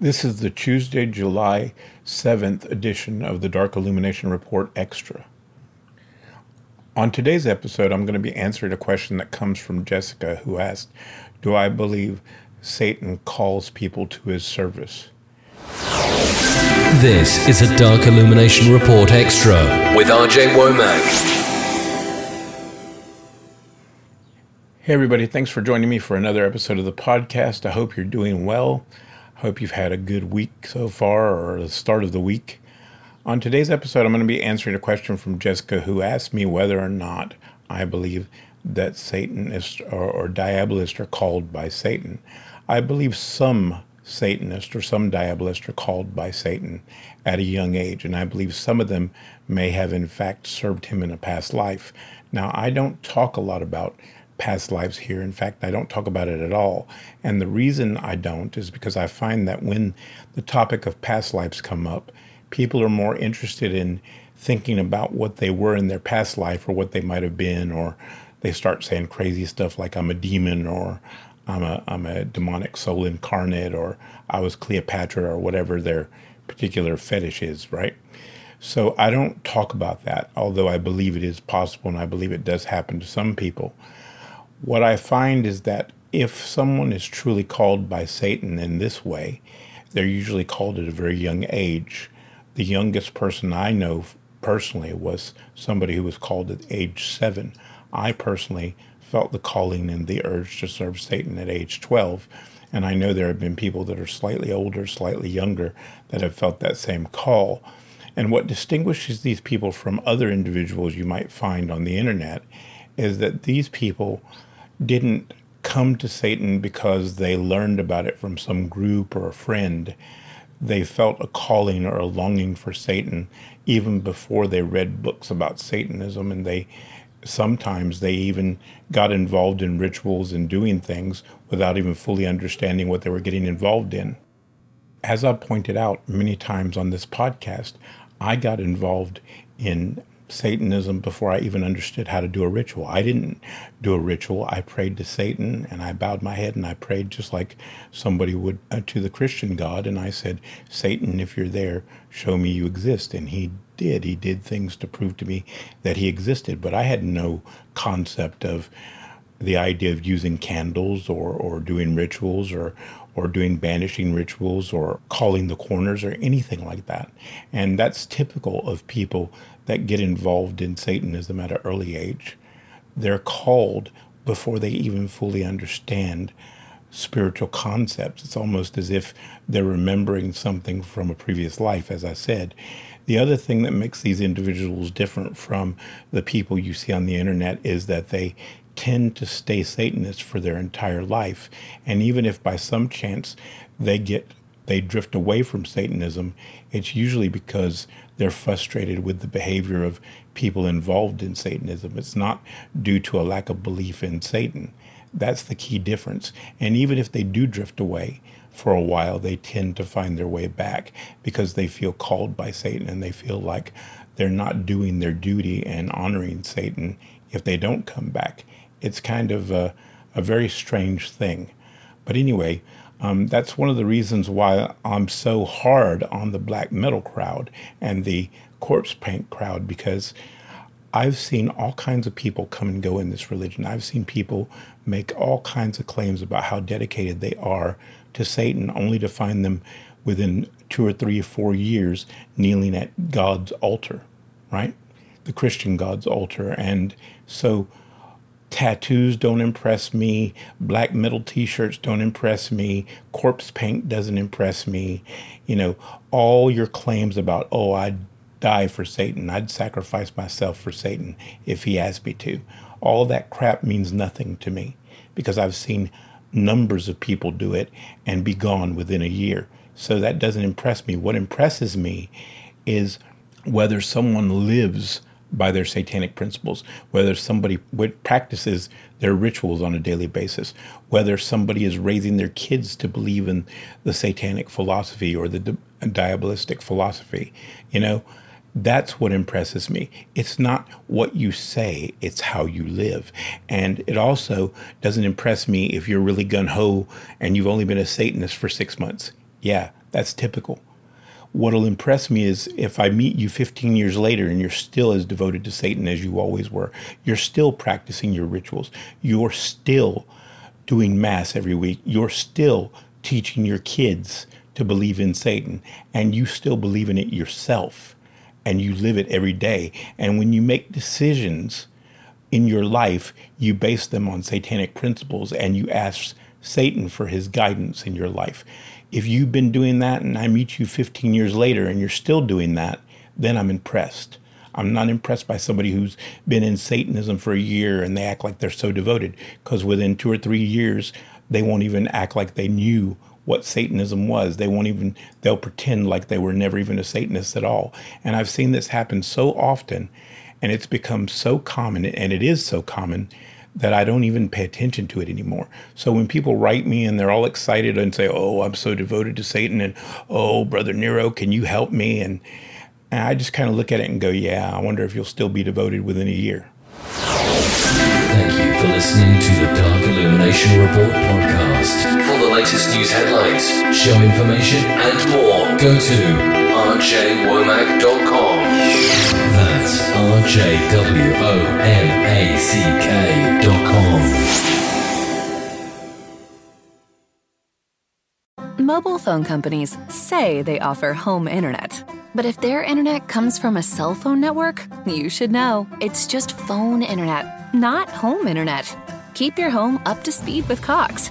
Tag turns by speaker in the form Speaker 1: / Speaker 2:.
Speaker 1: This is the Tuesday, July 7th edition of the Dark Illumination Report Extra. On today's episode, I'm going to be answering a question that comes from Jessica, who asked Do I believe Satan calls people to his service?
Speaker 2: This is a Dark Illumination Report Extra with RJ Womack.
Speaker 1: Hey, everybody, thanks for joining me for another episode of the podcast. I hope you're doing well. Hope you've had a good week so far or the start of the week. On today's episode, I'm going to be answering a question from Jessica who asked me whether or not I believe that Satanists or, or Diabolists are called by Satan. I believe some Satanists or some Diabolists are called by Satan at a young age, and I believe some of them may have in fact served him in a past life. Now, I don't talk a lot about past lives here. In fact, I don't talk about it at all. And the reason I don't is because I find that when the topic of past lives come up, people are more interested in thinking about what they were in their past life or what they might have been, or they start saying crazy stuff like I'm a demon or I'm a I'm a demonic soul incarnate or I was Cleopatra or whatever their particular fetish is, right? So I don't talk about that, although I believe it is possible and I believe it does happen to some people. What I find is that if someone is truly called by Satan in this way, they're usually called at a very young age. The youngest person I know personally was somebody who was called at age seven. I personally felt the calling and the urge to serve Satan at age 12. And I know there have been people that are slightly older, slightly younger, that have felt that same call. And what distinguishes these people from other individuals you might find on the internet is that these people didn't come to Satan because they learned about it from some group or a friend. They felt a calling or a longing for Satan even before they read books about Satanism and they sometimes they even got involved in rituals and doing things without even fully understanding what they were getting involved in. As I pointed out many times on this podcast, I got involved in Satanism before I even understood how to do a ritual. I didn't do a ritual. I prayed to Satan and I bowed my head and I prayed just like somebody would uh, to the Christian God. And I said, Satan, if you're there, show me you exist. And he did. He did things to prove to me that he existed. But I had no concept of the idea of using candles or, or doing rituals or, or doing banishing rituals or calling the corners or anything like that. And that's typical of people that get involved in Satanism at an early age. They're called before they even fully understand spiritual concepts. It's almost as if they're remembering something from a previous life, as I said. The other thing that makes these individuals different from the people you see on the internet is that they tend to stay Satanists for their entire life. And even if by some chance they get they drift away from Satanism, it's usually because they're frustrated with the behavior of people involved in Satanism. It's not due to a lack of belief in Satan. That's the key difference. And even if they do drift away for a while, they tend to find their way back because they feel called by Satan and they feel like they're not doing their duty and honoring Satan if they don't come back. It's kind of a, a very strange thing. But anyway, um, that's one of the reasons why I'm so hard on the black metal crowd and the corpse paint crowd because I've seen all kinds of people come and go in this religion. I've seen people make all kinds of claims about how dedicated they are to Satan, only to find them within two or three or four years kneeling at God's altar, right? The Christian God's altar. And so tattoos don't impress me, black metal t shirts don't impress me, corpse paint doesn't impress me. You know, all your claims about, oh, I'd die for Satan, I'd sacrifice myself for Satan if he asked me to. All that crap means nothing to me because I've seen numbers of people do it and be gone within a year. So that doesn't impress me. What impresses me is whether someone lives by their satanic principles, whether somebody practices their rituals on a daily basis, whether somebody is raising their kids to believe in the satanic philosophy or the di- diabolistic philosophy. You know, that's what impresses me. It's not what you say, it's how you live. And it also doesn't impress me if you're really gun ho and you've only been a Satanist for six months. Yeah, that's typical. What'll impress me is if I meet you 15 years later and you're still as devoted to Satan as you always were, you're still practicing your rituals, you're still doing Mass every week, you're still teaching your kids to believe in Satan, and you still believe in it yourself. And you live it every day. And when you make decisions in your life, you base them on satanic principles and you ask Satan for his guidance in your life. If you've been doing that and I meet you 15 years later and you're still doing that, then I'm impressed. I'm not impressed by somebody who's been in Satanism for a year and they act like they're so devoted because within two or three years, they won't even act like they knew what Satanism was. They won't even, they'll pretend like they were never even a Satanist at all. And I've seen this happen so often and it's become so common, and it is so common that I don't even pay attention to it anymore. So when people write me and they're all excited and say, "Oh, I'm so devoted to Satan," and "Oh, brother Nero, can you help me?" and, and I just kind of look at it and go, "Yeah, I wonder if you'll still be devoted within a year."
Speaker 2: Thank you for listening to the Dark Illumination Report podcast. Latest news headlines, show information, and more, go to rjwomack.com. That's rjwomack.com.
Speaker 3: Mobile phone companies say they offer home internet. But if their internet comes from a cell phone network, you should know. It's just phone internet, not home internet. Keep your home up to speed with Cox.